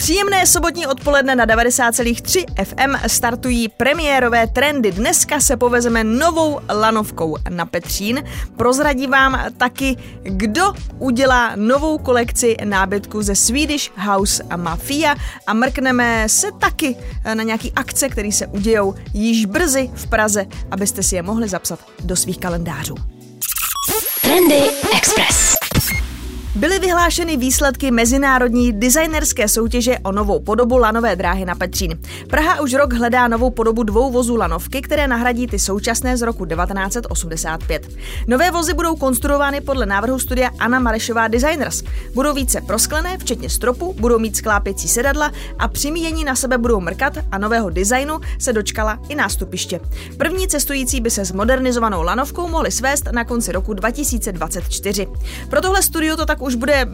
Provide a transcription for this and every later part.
Příjemné sobotní odpoledne na 90,3 FM startují premiérové trendy. Dneska se povezeme novou lanovkou na Petřín. Prozradí vám taky, kdo udělá novou kolekci nábytku ze Swedish House Mafia a mrkneme se taky na nějaký akce, které se udějou již brzy v Praze, abyste si je mohli zapsat do svých kalendářů. Trendy Express. Byly vyhlášeny výsledky mezinárodní designerské soutěže o novou podobu lanové dráhy na Petřín. Praha už rok hledá novou podobu dvou vozů lanovky, které nahradí ty současné z roku 1985. Nové vozy budou konstruovány podle návrhu studia Anna Marešová Designers. Budou více prosklené, včetně stropu, budou mít sklápěcí sedadla a přimíjení na sebe budou mrkat a nového designu se dočkala i nástupiště. První cestující by se s modernizovanou lanovkou mohli svést na konci roku 2024. Pro tohle studio to tak už bude,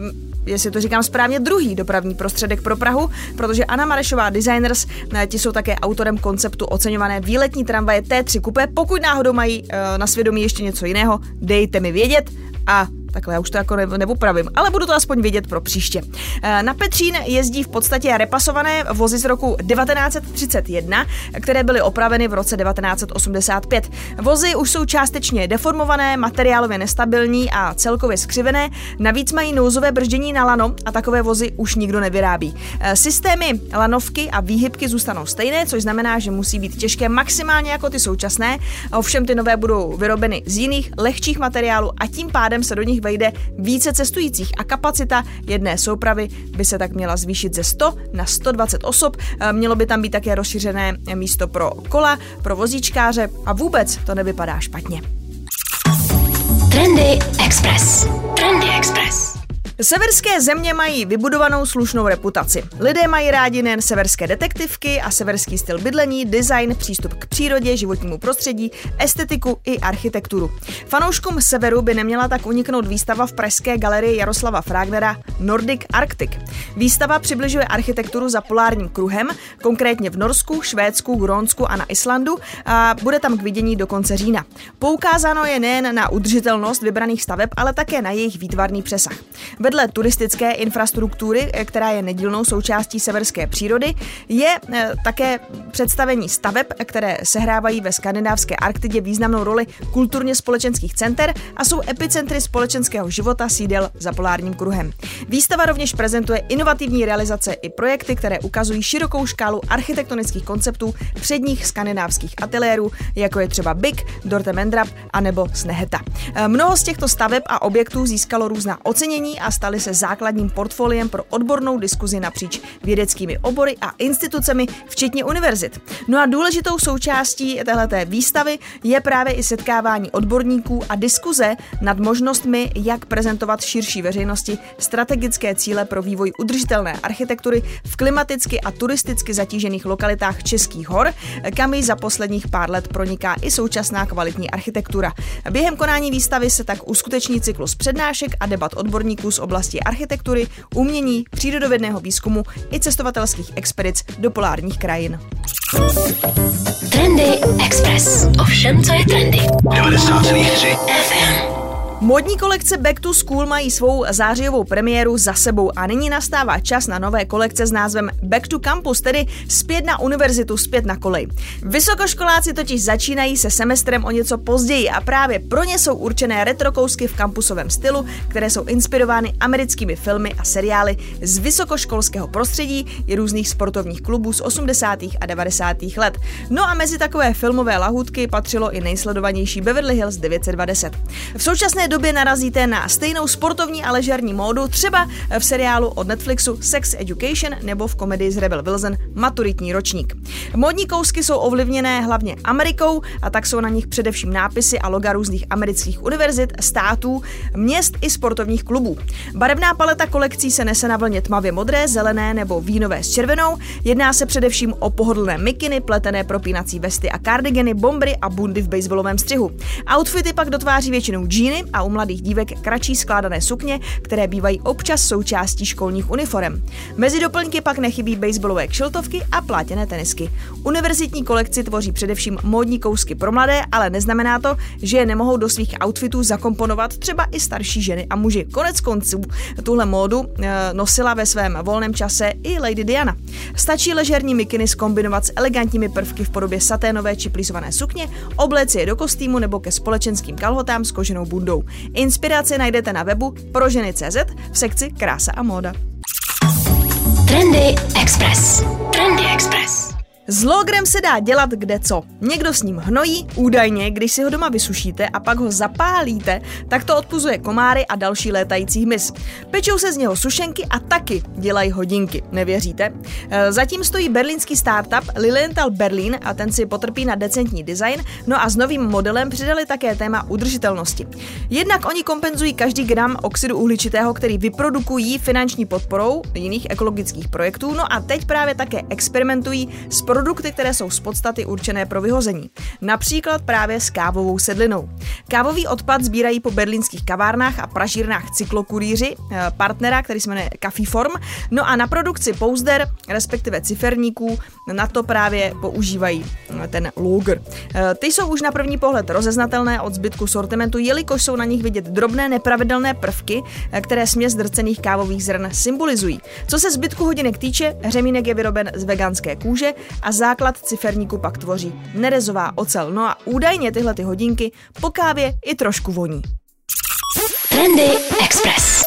jestli to říkám správně, druhý dopravní prostředek pro Prahu, protože Anna Marešová Designers, eh, ti jsou také autorem konceptu oceňované výletní tramvaje T3 Coupé. Pokud náhodou mají uh, na svědomí ještě něco jiného, dejte mi vědět a Takhle já už to jako neupravím, ale budu to aspoň vědět pro příště. Eh, na Petřín jezdí v podstatě repasované vozy z roku 1931, které byly opraveny v roce 1985. Vozy už jsou částečně deformované, materiálově nestabilní a celkově skřivené, navíc mají nouzové brždění na lano a takové vozy už nikdo nevyrábí. Eh, systémy lanovky a výhybky zůstanou stejné, což znamená, že musí být těžké maximálně jako ty současné, ovšem ty nové budou vyrobeny z jiných, lehčích materiálů a tím pádem se do nich vejde více cestujících a kapacita jedné soupravy by se tak měla zvýšit ze 100 na 120 osob. Eh, mělo by tam být také rozšířené místo pro kola, pro vozíčkáře a vůbec to nevypadá špatně. Trendy Express. Trendy Express. Severské země mají vybudovanou slušnou reputaci. Lidé mají rádi nejen severské detektivky a severský styl bydlení, design, přístup k přírodě, životnímu prostředí, estetiku i architekturu. Fanouškům severu by neměla tak uniknout výstava v pražské galerii Jaroslava Fragnera Nordic Arctic. Výstava přibližuje architekturu za polárním kruhem, konkrétně v Norsku, Švédsku, Grónsku a na Islandu a bude tam k vidění do konce října. Poukázáno je nejen na udržitelnost vybraných staveb, ale také na jejich výtvarný přesah. Vedle turistické infrastruktury, eh, která je nedílnou součástí severské přírody, je eh, také představení staveb, které sehrávají ve skandinávské Arktidě významnou roli kulturně společenských center a jsou epicentry společenského života sídel za polárním kruhem. Výstava rovněž prezentuje inovativní realizace i projekty, které ukazují širokou škálu architektonických konceptů předních skandinávských ateliérů, jako je třeba Big, Dorte Mendrap a nebo Sneheta. Eh, mnoho z těchto staveb a objektů získalo různá ocenění a staly se základním portfoliem pro odbornou diskuzi napříč vědeckými obory a institucemi, včetně univerzit. No a důležitou součástí této výstavy je právě i setkávání odborníků a diskuze nad možnostmi, jak prezentovat širší veřejnosti strategické cíle pro vývoj udržitelné architektury v klimaticky a turisticky zatížených lokalitách Českých hor, kam ji za posledních pár let proniká i současná kvalitní architektura. Během konání výstavy se tak uskuteční cyklus přednášek a debat odborníků z oblasti architektury, umění, přírodovědného výzkumu i cestovatelských expedic do polárních krajin. Trendy Express. Ovšem, co je trendy. 90,3 FM. Modní kolekce Back to School mají svou zářijovou premiéru za sebou a nyní nastává čas na nové kolekce s názvem Back to Campus, tedy zpět na univerzitu, zpět na kolej. Vysokoškoláci totiž začínají se semestrem o něco později a právě pro ně jsou určené retrokousky v kampusovém stylu, které jsou inspirovány americkými filmy a seriály z vysokoškolského prostředí i různých sportovních klubů z 80. a 90. let. No a mezi takové filmové lahůdky patřilo i nejsledovanější Beverly Hills 920. V současné době narazíte na stejnou sportovní a ležerní módu, třeba v seriálu od Netflixu Sex Education nebo v komedii z Rebel Wilson Maturitní ročník. Módní kousky jsou ovlivněné hlavně Amerikou a tak jsou na nich především nápisy a loga různých amerických univerzit, států, měst i sportovních klubů. Barevná paleta kolekcí se nese na vlně tmavě modré, zelené nebo vínové s červenou. Jedná se především o pohodlné mikiny, pletené propínací vesty a kardigeny, bombry a bundy v baseballovém střihu. Outfity pak dotváří většinou džíny a u mladých dívek kratší skládané sukně, které bývají občas součástí školních uniform. Mezi doplňky pak nechybí baseballové kšiltovky a plátěné tenisky. Univerzitní kolekci tvoří především módní kousky pro mladé, ale neznamená to, že je nemohou do svých outfitů zakomponovat třeba i starší ženy a muži. Konec konců tuhle módu e, nosila ve svém volném čase i Lady Diana. Stačí ležerní mikiny skombinovat s elegantními prvky v podobě saténové či plízované sukně, obléci je do kostýmu nebo ke společenským kalhotám s koženou bundou. Inspiraci najdete na webu proženy.cz v sekci Krása a móda. Trendy Express. Trendy Express. S logrem se dá dělat kde co. Někdo s ním hnojí, údajně, když si ho doma vysušíte a pak ho zapálíte, tak to odpuzuje komáry a další létající hmyz. Pečou se z něho sušenky a taky dělají hodinky, nevěříte? E, zatím stojí berlínský startup Lilienthal Berlin a ten si potrpí na decentní design, no a s novým modelem přidali také téma udržitelnosti. Jednak oni kompenzují každý gram oxidu uhličitého, který vyprodukují finanční podporou jiných ekologických projektů, no a teď právě také experimentují s produkty, které jsou z podstaty určené pro vyhození. Například právě s kávovou sedlinou. Kávový odpad sbírají po berlínských kavárnách a pražírnách cyklokurýři, eh, partnera, který se jmenuje Form. No a na produkci pouzder, respektive ciferníků, na to právě používají eh, ten loger. Eh, ty jsou už na první pohled rozeznatelné od zbytku sortimentu, jelikož jsou na nich vidět drobné nepravidelné prvky, které směs drcených kávových zrn symbolizují. Co se zbytku hodinek týče, řemínek je vyroben z veganské kůže a základ ciferníku pak tvoří nerezová ocel. No a údajně tyhle ty hodinky po kávě i trošku voní. Trendy Express.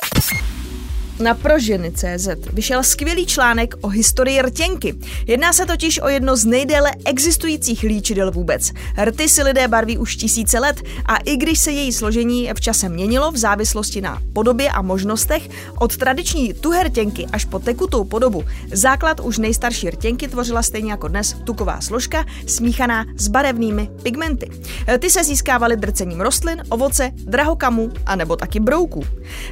Na proženy.cz vyšel skvělý článek o historii rtěnky. Jedná se totiž o jedno z nejdéle existujících líčidel vůbec. Rty si lidé barví už tisíce let a i když se její složení v čase měnilo v závislosti na podobě a možnostech, od tradiční tuhé rtěnky až po tekutou podobu, základ už nejstarší rtěnky tvořila stejně jako dnes tuková složka smíchaná s barevnými pigmenty. Ty se získávaly drcením rostlin, ovoce, drahokamů a nebo taky brouků.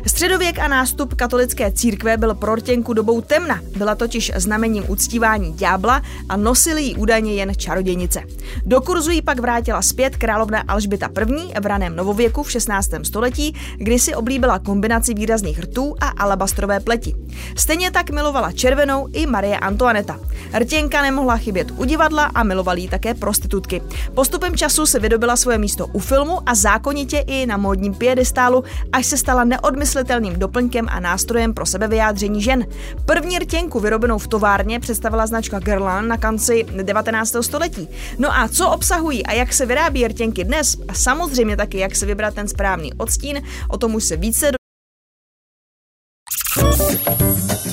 Středověk a nástup katolické katolické církve byl pro rtěnku dobou temna. Byla totiž znamením uctívání ďábla a nosili ji údajně jen čarodějnice. Do kurzu ji pak vrátila zpět královna Alžběta I. v raném novověku v 16. století, kdy si oblíbila kombinaci výrazných rtů a alabastrové pleti. Stejně tak milovala červenou i Marie Antoaneta. Rtěnka nemohla chybět u divadla a milovali ji také prostitutky. Postupem času se vydobila svoje místo u filmu a zákonitě i na módním piedestálu, až se stala neodmyslitelným doplňkem a nástrojem nástrojem pro sebevyjádření žen. První rtěnku vyrobenou v továrně představila značka Guerlain na konci 19. století. No a co obsahují a jak se vyrábí rtěnky dnes a samozřejmě taky jak se vybrat ten správný odstín, o tom už se více do...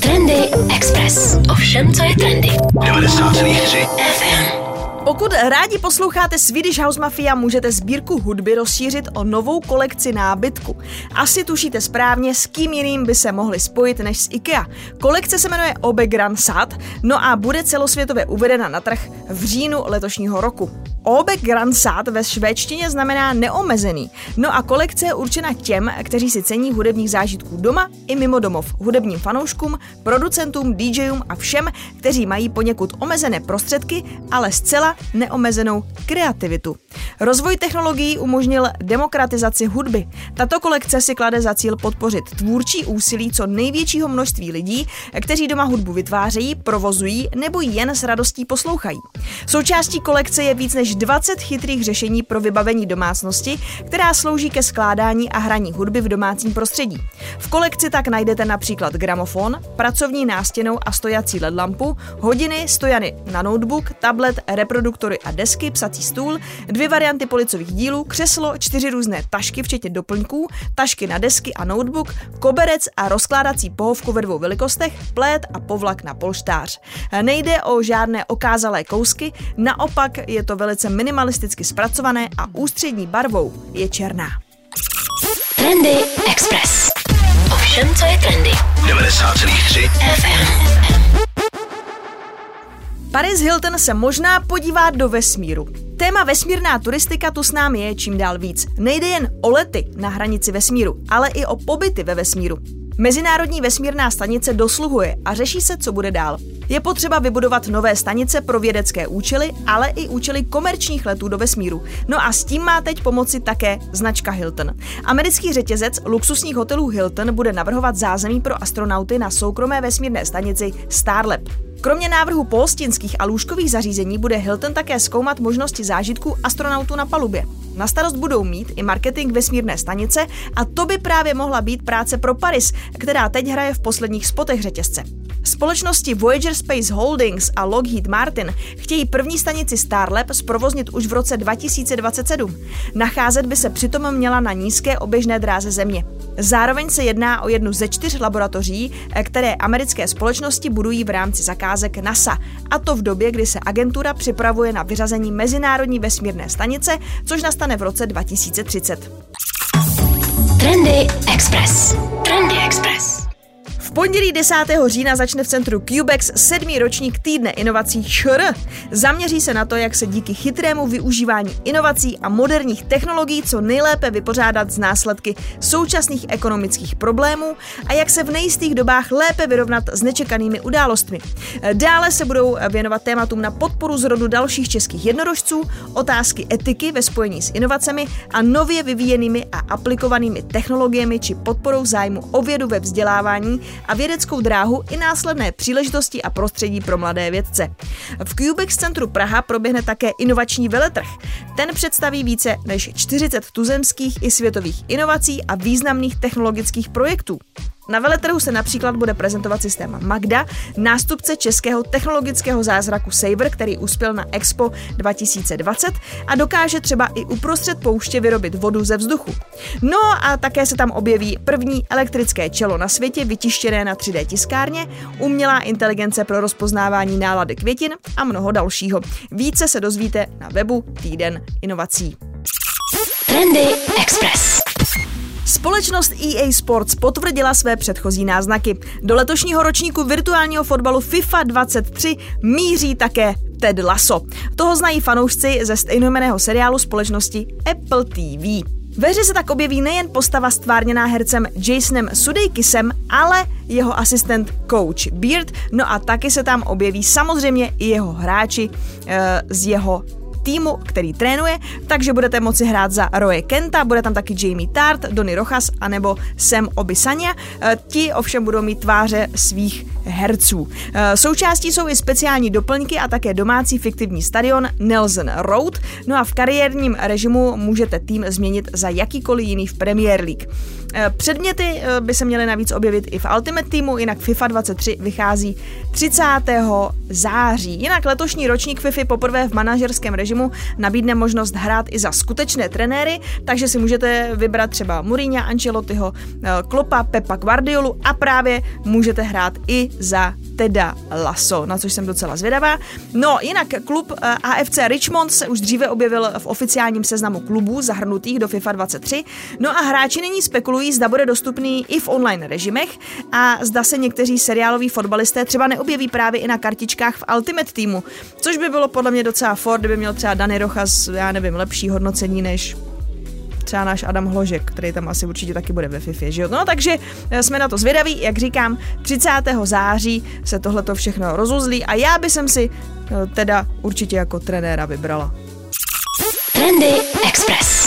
Trendy Express. Ovšem, co je trendy. 90,3 FM. Pokud rádi posloucháte Swedish House Mafia, můžete sbírku hudby rozšířit o novou kolekci nábytku. Asi tušíte správně, s kým jiným by se mohli spojit než s IKEA. Kolekce se jmenuje Obe Grand Sad, no a bude celosvětově uvedena na trh v říjnu letošního roku. Obe Gransat ve švédštině znamená neomezený. No a kolekce je určena těm, kteří si cení hudebních zážitků doma i mimo domov, hudebním fanouškům, producentům, DJům a všem, kteří mají poněkud omezené prostředky, ale zcela neomezenou kreativitu. Rozvoj technologií umožnil demokratizaci hudby. Tato kolekce si klade za cíl podpořit tvůrčí úsilí co největšího množství lidí, kteří doma hudbu vytvářejí, provozují nebo jen s radostí poslouchají. Součástí kolekce je víc než 20 chytrých řešení pro vybavení domácnosti, která slouží ke skládání a hraní hudby v domácím prostředí. V kolekci tak najdete například gramofon, pracovní nástěnou a stojací LED lampu, hodiny, stojany na notebook, tablet, reproduktory a desky, psací stůl, dvě varianty policových dílů, křeslo, čtyři různé tašky, včetně doplňků, tašky na desky a notebook, koberec a rozkládací pohovku ve dvou velikostech, plét a povlak na polštář. Nejde o žádné okázalé kousky, naopak je to velice minimalisticky zpracované a ústřední barvou je černá. Trendy Express. Ovšem, co je trendy. 90,3 FM. Paris Hilton se možná podívá do vesmíru. Téma vesmírná turistika tu s námi je čím dál víc. Nejde jen o lety na hranici vesmíru, ale i o pobyty ve vesmíru. Mezinárodní vesmírná stanice dosluhuje a řeší se, co bude dál. Je potřeba vybudovat nové stanice pro vědecké účely, ale i účely komerčních letů do vesmíru. No a s tím má teď pomoci také značka Hilton. Americký řetězec luxusních hotelů Hilton bude navrhovat zázemí pro astronauty na soukromé vesmírné stanici Starlab. Kromě návrhu polstinských a lůžkových zařízení bude Hilton také zkoumat možnosti zážitků astronautů na palubě. Na starost budou mít i marketing vesmírné stanice a to by právě mohla být práce pro Paris, která teď hraje v posledních spotech řetězce. Společnosti Voyager Space Holdings a Lockheed Martin chtějí první stanici Starlab zprovoznit už v roce 2027. Nacházet by se přitom měla na nízké oběžné dráze Země. Zároveň se jedná o jednu ze čtyř laboratoří, které americké společnosti budují v rámci zakázek NASA. A to v době, kdy se agentura připravuje na vyřazení Mezinárodní vesmírné stanice, což nastane v roce 2030. Trendy Express. Trendy Express pondělí 10. října začne v centru Cubex sedmý ročník týdne inovací ČR. Zaměří se na to, jak se díky chytrému využívání inovací a moderních technologií co nejlépe vypořádat z následky současných ekonomických problémů a jak se v nejistých dobách lépe vyrovnat s nečekanými událostmi. Dále se budou věnovat tématům na podporu zrodu dalších českých jednorožců, otázky etiky ve spojení s inovacemi a nově vyvíjenými a aplikovanými technologiemi či podporou zájmu o vědu ve vzdělávání a vědeckou dráhu i následné příležitosti a prostředí pro mladé vědce. V Cubex centru Praha proběhne také inovační veletrh. Ten představí více než 40 tuzemských i světových inovací a významných technologických projektů. Na veletrhu se například bude prezentovat systém Magda, nástupce českého technologického zázraku Saber, který uspěl na Expo 2020 a dokáže třeba i uprostřed pouště vyrobit vodu ze vzduchu. No a také se tam objeví první elektrické čelo na světě vytištěné na 3D tiskárně, umělá inteligence pro rozpoznávání nálady květin a mnoho dalšího. Více se dozvíte na webu Týden inovací. Trendy Express. Společnost EA Sports potvrdila své předchozí náznaky. Do letošního ročníku virtuálního fotbalu FIFA 23 míří také Ted Lasso. Toho znají fanoušci ze stejnojmeného seriálu společnosti Apple TV. Ve hře se tak objeví nejen postava stvárněná hercem Jasonem Sudeikisem, ale jeho asistent Coach Beard, no a taky se tam objeví samozřejmě i jeho hráči e, z jeho týmu, který trénuje, takže budete moci hrát za Roye Kenta, bude tam taky Jamie Tart, Donny Rojas anebo Sam Obisanya. Eh, ti ovšem budou mít tváře svých herců. Eh, součástí jsou i speciální doplňky a také domácí fiktivní stadion Nelson Road. No a v kariérním režimu můžete tým změnit za jakýkoliv jiný v Premier League. Eh, předměty by se měly navíc objevit i v Ultimate Teamu, jinak FIFA 23 vychází 30. září. Jinak letošní ročník FIFA poprvé v manažerském režimu nabídne možnost hrát i za skutečné trenéry, takže si můžete vybrat třeba Mourinho, Ancelottiho, eh, Klopa, Pepa Guardiolu a právě můžete hrát i za teda Lasso, na což jsem docela zvědavá. No, jinak klub eh, AFC Richmond se už dříve objevil v oficiálním seznamu klubů zahrnutých do FIFA 23. No a hráči nyní spekulují, zda bude dostupný i v online režimech a zda se někteří seriáloví fotbalisté třeba neobjeví právě i na kartičkách v Ultimate Teamu, což by bylo podle mě docela for, kdyby měl třeba Dany Rochas, já nevím, lepší hodnocení než třeba náš Adam Hložek, který tam asi určitě taky bude ve FIFA, že jo? No takže eh, jsme na to zvědaví, jak říkám, 30. září se tohleto všechno rozuzlí a já bych si eh, teda určitě jako trenéra vybrala. Trendy Express.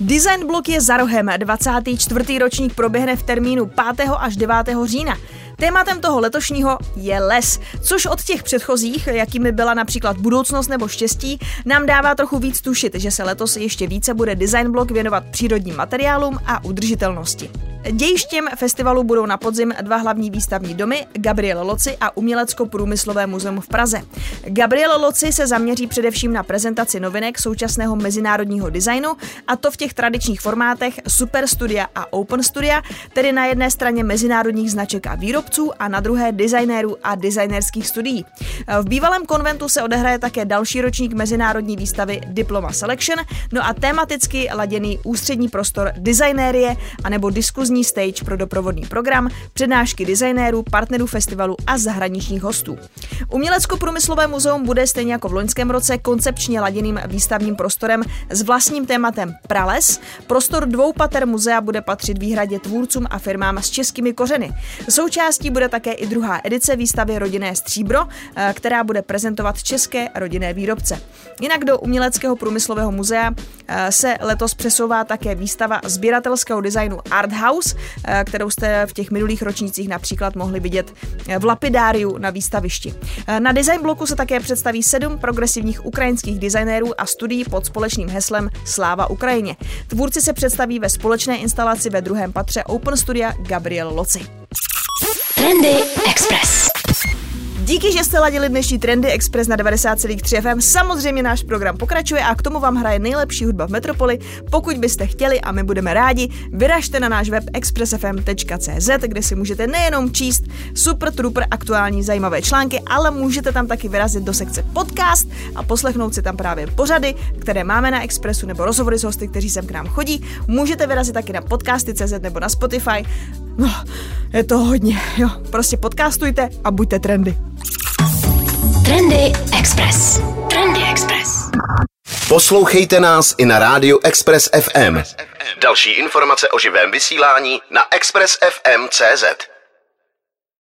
Design Block je za rohem. 24. ročník proběhne v termínu 5. až 9. října. Tématem toho letošního je les, což od těch předchozích, jakými byla například budoucnost nebo štěstí, nám dává trochu víc tušit, že se letos ještě více bude Design Block věnovat přírodním materiálům a udržitelnosti. Dějištěm festivalu budou na podzim dva hlavní výstavní domy, Gabriel Loci a Umělecko-průmyslové muzeum v Praze. Gabriel Loci se zaměří především na prezentaci novinek současného mezinárodního designu, a to v těch tradičních formátech Super Studia a Open Studia, tedy na jedné straně mezinárodních značek a výrobců a na druhé designérů a designerských studií. V bývalém konventu se odehraje také další ročník mezinárodní výstavy Diploma Selection, no a tematicky laděný ústřední prostor designérie anebo diskuzní exkluzní stage pro doprovodný program, přednášky designérů, partnerů festivalu a zahraničních hostů. Umělecko-průmyslové muzeum bude stejně jako v loňském roce koncepčně laděným výstavním prostorem s vlastním tématem Prales. Prostor dvou pater muzea bude patřit výhradě tvůrcům a firmám s českými kořeny. Součástí bude také i druhá edice výstavy Rodinné stříbro, eh, která bude prezentovat české rodinné výrobce. Jinak do Uměleckého průmyslového muzea eh, se letos přesouvá také výstava sběratelského designu Art House, eh, kterou jste v těch minulých ročnících například mohli vidět v Lapidáriu na výstavišti. Na design bloku se také představí sedm progresivních ukrajinských designérů a studií pod společným heslem Sláva Ukrajině. Tvůrci se představí ve společné instalaci ve druhém patře Open Studia Gabriel Loci. Trendy Express. Díky, že jste ladili dnešní Trendy Express na 90,3 FM. Samozřejmě náš program pokračuje a k tomu vám hraje nejlepší hudba v Metropoli. Pokud byste chtěli a my budeme rádi, vyražte na náš web expressfm.cz, kde si můžete nejenom číst super trooper aktuální zajímavé články, ale můžete tam taky vyrazit do sekce podcast a poslechnout si tam právě pořady, které máme na Expressu nebo rozhovory s hosty, kteří sem k nám chodí. Můžete vyrazit taky na podcasty.cz nebo na Spotify. No, je to hodně, jo. Prostě podcastujte a buďte trendy. Trendy Express. Trendy Express. Poslouchejte nás i na rádiu Express FM. Další informace o živém vysílání na expressfm.cz.